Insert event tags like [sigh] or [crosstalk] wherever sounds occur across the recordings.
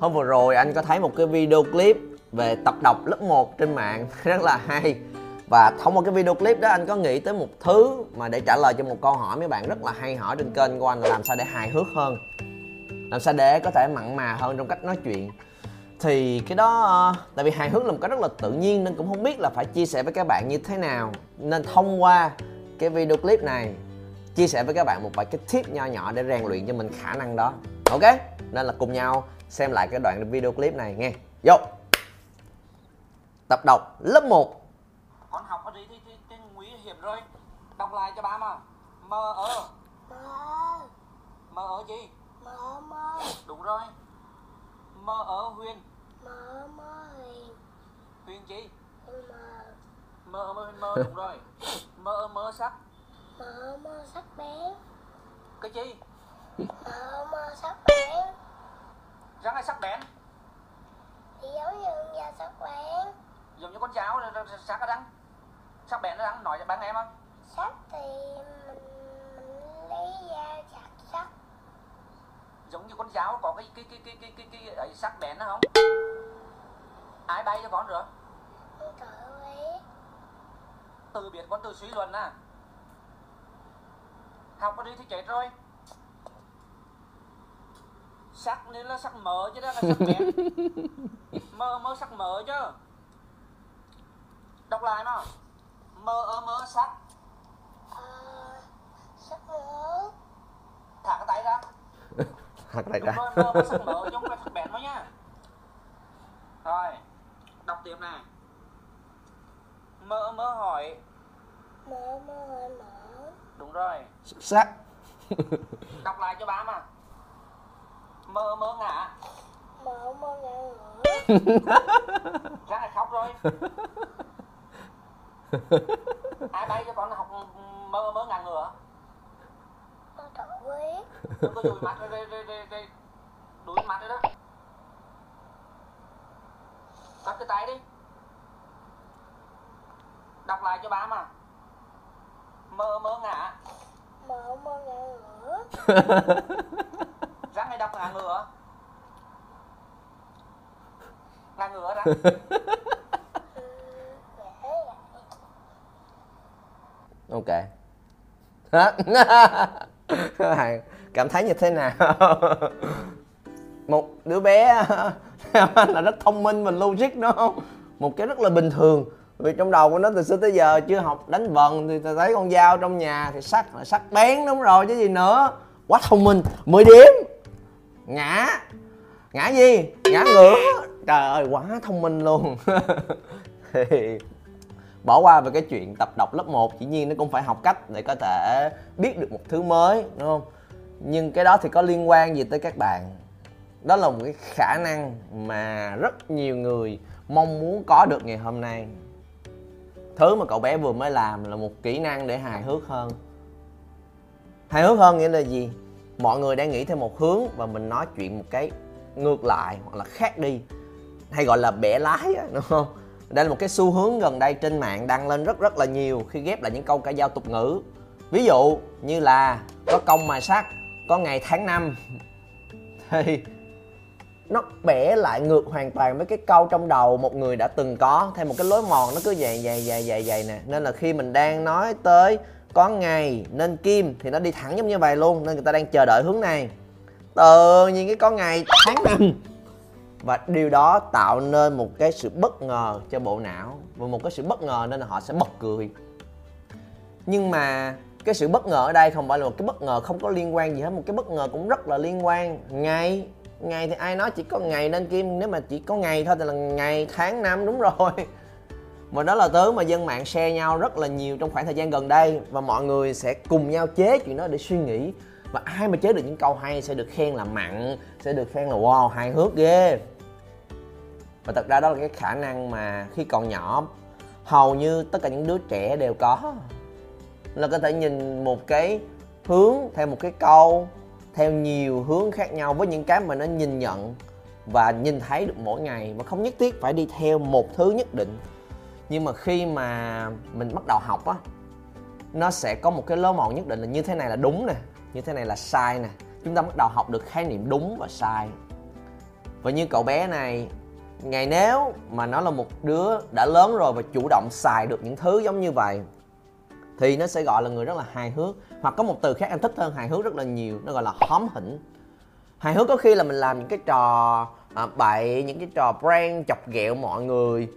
Hôm vừa rồi anh có thấy một cái video clip về tập đọc lớp 1 trên mạng. [laughs] Rất là hay. Và thông qua cái video clip đó, anh có nghĩ tới một thứ mà để trả lời cho một câu hỏi mấy bạn rất là hay hỏi trên kênh của anh là làm sao để hài hước hơn? Làm sao để có thể mặn mà hơn trong cách nói chuyện? Thì cái đó ờ, tại vì hài hước là một cái rất là tự nhiên nên cũng không biết là phải chia sẻ với các bạn như thế nào. Nên thông qua cái video clip này, chia sẻ với các bạn một vài cái tip nho nhỏ để rèn luyện cho mình khả năng đó. Ok? Nên là cùng nhau xem lại cái đoạn video clip này nghe vô tập đọc lớp 1 con học ở đây thì, thì, thì nguy hiểm rồi đọc lại cho ba mà mơ ơ mơ ơ gì mơ mơ đúng rồi mơ ơ huyền mơ mơ huyền huyền gì mơ mơ mơ mơ đúng rồi mơ mơ sắc mơ mơ sắc bén cái gì mơ mơ sắc bén răng hay sắc bén? Thì giống như da sắc bén. Giống như con rồi- rồi- rồi sắc răng sắc bén răng nói cho bạn em không sắc thì mình mình lấy da chặt sắc. Giống như con cháo có cái cái cái cái cái cái, cái ấy sắc bén đó không? Ai bay cho con tự biết từ biết con từ suy luận à. Học ở đây thì chết rồi sắc nên là sắc mỡ chứ đó là sắc bén [laughs] mơ mơ sắc mỡ chứ. Đọc lại mà mơ ơ mơ sắc. Ờ sắc nước thả cái tay ra. Thật này đúng ra. Rồi mơ mơ sắc mỡ chứ không phải sắc bén đâu nha rồi đọc tiếp này. Mơ mơ hỏi. Mơ mơ hỏi mở đúng rồi. Sắc. Đọc lại cho ba mà mơ mơ ngã mơ mơ ngã ngửa ra này khóc rồi. Ai bay cho con học mơ mơ ngã ngửa? Không tự biết đừng có dùi mặt rồi rồi rồi rồi đuổi mặt rồi đó. Cắt cái tay đi. Đọc lại cho ba mà. Mơ mơ ngã. Mơ mơ ngã ngửa [laughs] răng đọc ngã ngửa. Ngã ngửa đó. [laughs] Ok. [laughs] Hả? cảm thấy như thế nào? [laughs] Một đứa bé là rất thông minh và logic, đúng không? Một cái rất là bình thường. Vì trong đầu của nó từ xưa tới giờ chưa học đánh vần thì ta thấy con dao trong nhà thì sắc là sắc bén đúng rồi chứ gì nữa. Quá thông minh. 10 điểm ngã. Ngã gì? Ngã ngửa. Trời ơi, quá thông minh luôn. [laughs] Thì, bỏ qua về cái chuyện tập đọc lớp 1 chỉ nhiên nó cũng phải học cách để có thể biết được một thứ mới, đúng không? Nhưng cái đó thì có liên quan gì tới các bạn? Đó là một cái khả năng mà rất nhiều người mong muốn có được ngày hôm nay. Thứ mà cậu bé vừa mới làm là một kỹ năng để hài hước hơn. Hài hước hơn nghĩa là gì? Mọi người đang nghĩ theo một hướng và mình nói chuyện một cái ngược lại hoặc là khác đi. Hay gọi là bẻ lái á, đúng không? Đây là một cái xu hướng gần đây trên mạng đăng lên rất rất là nhiều khi ghép lại những câu ca dao tục ngữ. Ví dụ như là có công mài sắt có ngày tháng năm. [laughs] Thì nó bẻ lại ngược hoàn toàn với cái câu trong đầu một người đã từng có. Theo một cái lối mòn nó cứ dày dày dày dày dày nè. Nên là khi mình đang nói tới có ngày nên kim thì nó đi thẳng giống như vậy luôn, nên người ta đang chờ đợi hướng này. Tự nhiên cái có ngày tháng năm và điều đó tạo nên một cái sự bất ngờ cho bộ não, và một cái sự bất ngờ nên là họ sẽ bật cười. Nhưng mà cái sự bất ngờ ở đây không phải là một cái bất ngờ không có liên quan gì hết, một cái bất ngờ cũng rất là liên quan. Ngày ngày thì ai nói chỉ có ngày nên kim, nếu mà chỉ có ngày thôi thì là ngày, tháng, năm, đúng rồi và đó là thứ mà dân mạng share nhau rất là nhiều trong khoảng thời gian gần đây. Và mọi người sẽ cùng nhau chế chuyện đó để suy nghĩ. Và ai mà chế được những câu hay sẽ được khen là mặn, sẽ được khen là wow, hài hước ghê. Và thật ra đó là cái khả năng mà khi còn nhỏ, hầu như tất cả những đứa trẻ đều có. Là có thể nhìn một cái hướng theo một cái câu, theo nhiều hướng khác nhau với những cái mà nó nhìn nhận và nhìn thấy được mỗi ngày. Mà không nhất thiết phải đi theo một thứ nhất định nhưng mà khi mà mình bắt đầu học á nó sẽ có một cái lối mòn nhất định là như thế này là đúng nè như thế này là sai nè. Chúng ta bắt đầu học được khái niệm đúng và sai. Và như cậu bé này ngày nếu mà nó là một đứa đã lớn rồi và chủ động xài được những thứ giống như vậy thì nó sẽ gọi là người rất là hài hước. Hoặc có một từ khác anh thích hơn hài hước rất là nhiều nó gọi là hóm hỉnh. Hài hước có khi là mình làm những cái trò à, bậy những cái trò prank chọc ghẹo mọi người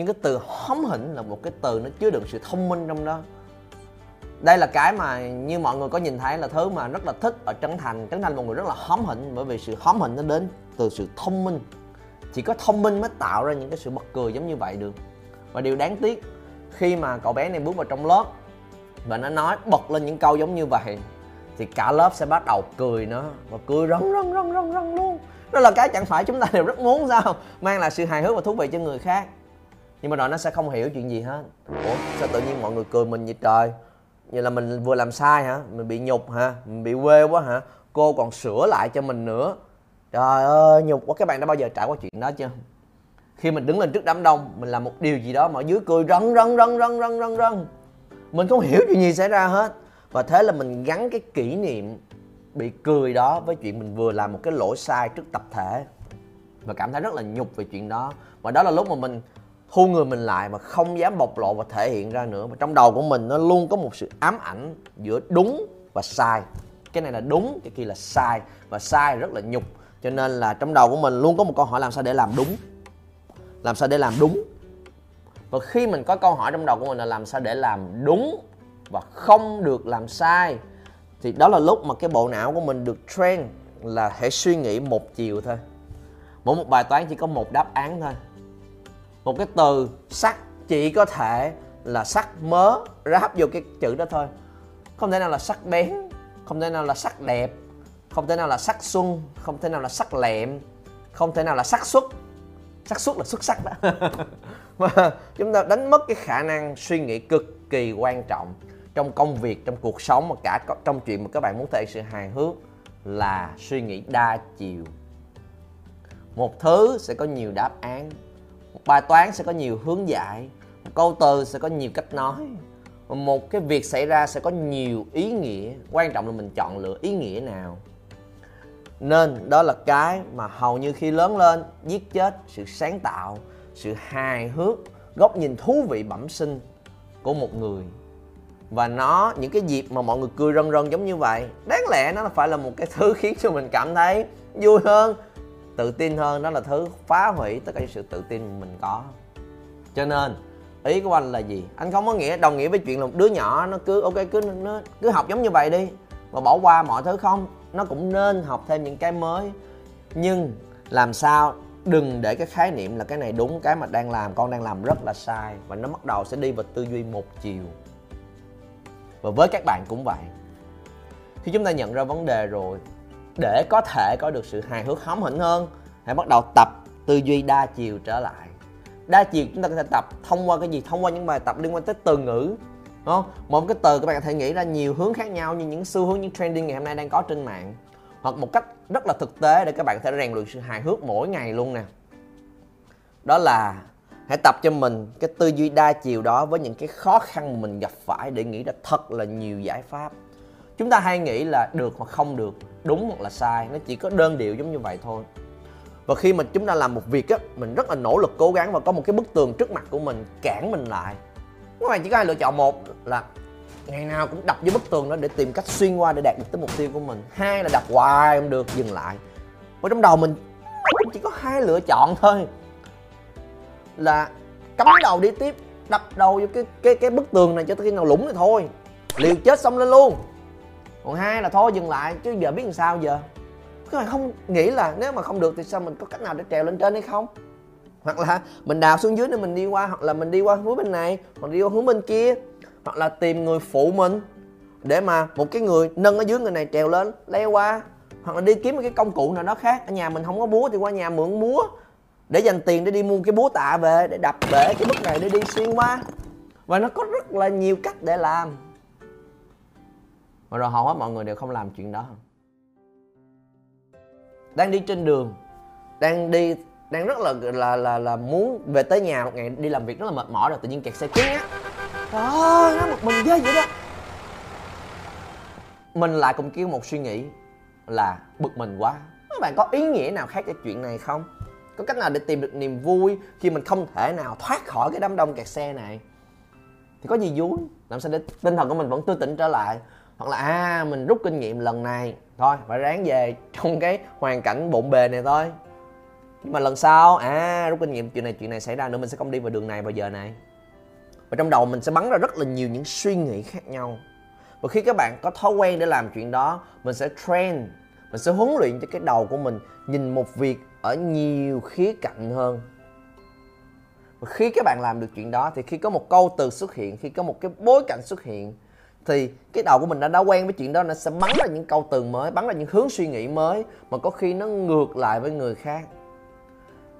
nhưng cái từ hóm hỉnh là một cái từ nó chứa đựng sự thông minh trong đó. Đây là cái mà như mọi người có nhìn thấy là thứ mà rất là thích ở trấn thành. Trấn thành một người rất là hóm hỉnh bởi vì sự hóm hỉnh nó đến từ sự thông minh. Chỉ có thông minh mới tạo ra những cái sự bật cười giống như vậy được. Và điều đáng tiếc, khi mà cậu bé này bước vào trong lớp và nó nói bật lên những câu giống như vậy, thì cả lớp sẽ bắt đầu cười nó và cười rần rần rần rần rần luôn. Đó là cái chẳng phải chúng ta đều rất muốn, sao mang lại sự hài hước và thú vị cho người khác nhưng mà rồi nó sẽ không hiểu chuyện gì hết. Ủa, sao tự nhiên mọi người cười mình vậy trời? Vậy là mình vừa làm sai hả? Mình bị nhục hả? Mình bị quê quá hả? Cô còn sửa lại cho mình nữa. Trời ơi, nhục quá. Các bạn đã bao giờ trải qua chuyện đó chưa? Khi mình đứng lên trước đám đông, mình làm một điều gì đó mà ở dưới cười rần rần rần rần rần rần rần mình không hiểu chuyện gì xảy ra hết. Và thế là mình gắn cái kỷ niệm bị cười đó với chuyện mình vừa làm một cái lỗi sai trước tập thể. Và cảm thấy rất là nhục về chuyện đó. Và đó là lúc mà mình thu người mình lại mà không dám bộc lộ và thể hiện ra nữa. Mà trong đầu của mình nó luôn có một sự ám ảnh giữa đúng và sai. Cái này là đúng, cái kia là sai. Và sai rất là nhục. Cho nên là trong đầu của mình luôn có một câu hỏi làm sao để làm đúng. Làm sao để làm đúng. Và khi mình có câu hỏi trong đầu của mình là làm sao để làm đúng và không được làm sai, thì đó là lúc mà cái bộ não của mình được train là hãy suy nghĩ một chiều thôi. Mỗi một bài toán chỉ có một đáp án thôi một cái từ sắc chỉ có thể là sắc mớ ráp vô cái chữ đó thôi. Không thể nào là sắc bén, không thể nào là sắc đẹp, không thể nào là sắc xuân, không thể nào là sắc lẹm, không thể nào là sắc xuất. Xác suất là xuất sắc đó. [laughs] Mà chúng ta đánh mất cái khả năng suy nghĩ cực kỳ quan trọng trong công việc, trong cuộc sống mà cả trong chuyện mà các bạn muốn thể sự hài hước là suy nghĩ đa chiều. Một thứ sẽ có nhiều đáp án một bài toán sẽ có nhiều hướng giải, một câu từ sẽ có nhiều cách nói một cái việc xảy ra sẽ có nhiều ý nghĩa. Quan trọng là mình chọn lựa ý nghĩa nào. Nên đó là cái mà hầu như khi lớn lên, giết chết sự sáng tạo, sự hài hước, góc nhìn thú vị bẩm sinh của một người. Và nó, những cái dịp mà mọi người cười rần rần giống như vậy, đáng lẽ nó phải là một cái thứ khiến cho mình cảm thấy vui hơn tự tin hơn, đó là thứ phá hủy tất cả những sự tự tin mà mình có. Cho nên, ý của anh là gì? Anh không có nghĩa, đồng nghĩa với chuyện là một đứa nhỏ nó cứ, ok, cứ, nó cứ học giống như vậy đi và bỏ qua mọi thứ không. Nó cũng nên học thêm những cái mới. Nhưng làm sao đừng để cái khái niệm là cái này đúng, cái mà đang làm, con đang làm rất là sai, và nó bắt đầu sẽ đi vào tư duy một chiều. Và với các bạn cũng vậy. Khi chúng ta nhận ra vấn đề rồi để có thể có được sự hài hước hóm hỉnh hơn, hãy bắt đầu tập tư duy đa chiều trở lại. Đa chiều chúng ta có thể tập thông qua cái gì? Thông qua những bài tập liên quan tới từ ngữ, đúng không? Một cái từ các bạn có thể nghĩ ra nhiều hướng khác nhau như những xu hướng, những trending ngày hôm nay đang có trên mạng, hoặc một cách rất là thực tế để các bạn có thể rèn luyện sự hài hước mỗi ngày luôn nè. Đó là hãy tập cho mình cái tư duy đa chiều đó với những cái khó khăn mà mình gặp phải để nghĩ ra thật là nhiều giải pháp chúng ta hay nghĩ là được hoặc không được, đúng hoặc là sai, nó chỉ có đơn điệu giống như vậy thôi. Và khi mà chúng ta làm một việc á, mình rất là nỗ lực cố gắng và có một cái bức tường trước mặt của mình cản mình lại. Các bạn chỉ có hai lựa chọn, một là ngày nào cũng đập vô bức tường đó để tìm cách xuyên qua để đạt được tới mục tiêu của mình. Hai là đập hoài không được, dừng lại. Và trong đầu mình chỉ có hai lựa chọn thôi. Là cắm đầu đi tiếp, đập đầu vô cái cái cái bức tường này cho tới khi nào lũng thì thôi. Liều chết xong lên luôn còn hai là thôi, dừng lại, chứ giờ biết làm sao giờ? Các bạn không nghĩ là nếu mà không được thì sao mình có cách nào để trèo lên trên hay không? Hoặc là mình đào xuống dưới để mình đi qua, hoặc là mình đi qua hướng bên này, hoặc đi qua hướng bên kia, hoặc là tìm người phụ mình để mà một cái người nâng ở dưới người này trèo lên, leo qua. Hoặc là đi kiếm một cái công cụ nào đó khác. Ở nhà mình không có búa thì qua nhà mượn búa để dành tiền để đi mua cái búa tạ về, để đập bể cái bức này để đi xuyên qua. Và nó có rất là nhiều cách để làm mà rồi hầu hết mọi người đều không làm chuyện đó. Đang đi trên đường, đang đi, đang rất là là là là muốn về tới nhà một ngày, đi làm việc rất là mệt mỏi rồi tự nhiên kẹt xe cứng á. Trời ơi nó một mình ghê vậy đó. Mình lại cùng kêu một suy nghĩ là bực mình quá. Các bạn có ý nghĩa nào khác cho chuyện này không? Có cách nào để tìm được niềm vui khi mình không thể nào thoát khỏi cái đám đông kẹt xe này? Thì có gì vui? Làm sao để tinh thần của mình vẫn tươi tỉnh trở lại? Hoặc là à mình rút kinh nghiệm lần này. Thôi, phải ráng về trong cái hoàn cảnh bộn bề này thôi. Nhưng mà lần sau à rút kinh nghiệm, chuyện này chuyện này xảy ra nữa, mình sẽ không đi vào đường này vào giờ này. Và trong đầu mình sẽ bắn ra rất là nhiều những suy nghĩ khác nhau. Và khi các bạn có thói quen để làm chuyện đó, mình sẽ train, mình sẽ huấn luyện cho cái đầu của mình nhìn một việc ở nhiều khía cạnh hơn. Và khi các bạn làm được chuyện đó, thì khi có một câu từ xuất hiện, khi có một cái bối cảnh xuất hiện thì cái đầu của mình đã đã quen với chuyện đó nó sẽ bắn ra những câu từ mới, bắn ra những hướng suy nghĩ mới mà có khi nó ngược lại với người khác.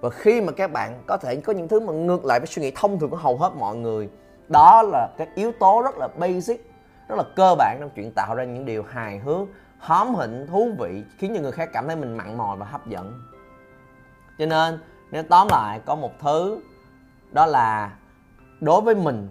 Và khi mà các bạn có thể có những thứ mà ngược lại với suy nghĩ thông thường của hầu hết mọi người, đó là cái yếu tố rất là basic, rất là cơ bản trong chuyện tạo ra những điều hài hước, hóm hỉnh, thú vị, khiến cho người khác cảm thấy mình mặn mòi và hấp dẫn. Cho nên, nếu tóm lại, có một thứ đó là đối với mình,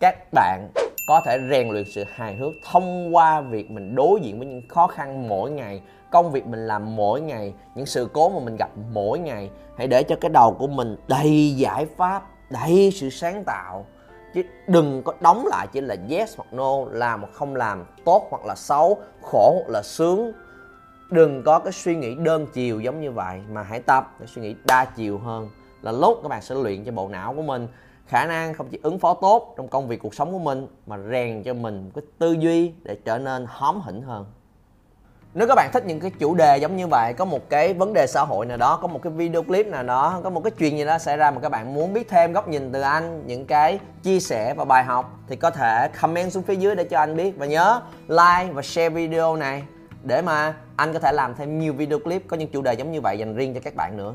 các bạn có thể rèn luyện sự hài hước, thông qua việc mình đối diện với những khó khăn mỗi ngày, công việc mình làm mỗi ngày, những sự cố mà mình gặp mỗi ngày. Hãy để cho cái đầu của mình đầy giải pháp, đầy sự sáng tạo. Chứ đừng có đóng lại chỉ là yes hoặc no, làm hoặc không làm, tốt hoặc là xấu, khổ hoặc là sướng. Đừng có cái suy nghĩ đơn chiều giống như vậy, mà hãy tập để suy nghĩ đa chiều hơn. Là lúc các bạn sẽ luyện cho bộ não của mình khả năng không chỉ ứng phó tốt trong công việc cuộc sống của mình, mà rèn cho mình cái tư duy để trở nên hóm hỉnh hơn. Nếu các bạn thích những cái chủ đề giống như vậy, có một cái vấn đề xã hội nào đó, có một cái video clip nào đó, có một cái chuyện gì đó xảy ra mà các bạn muốn biết thêm góc nhìn từ anh, những cái chia sẻ và bài học, thì có thể comment xuống phía dưới để cho anh biết. Và nhớ like và share video này để mà anh có thể làm thêm nhiều video clip có những chủ đề giống như vậy dành riêng cho các bạn nữa.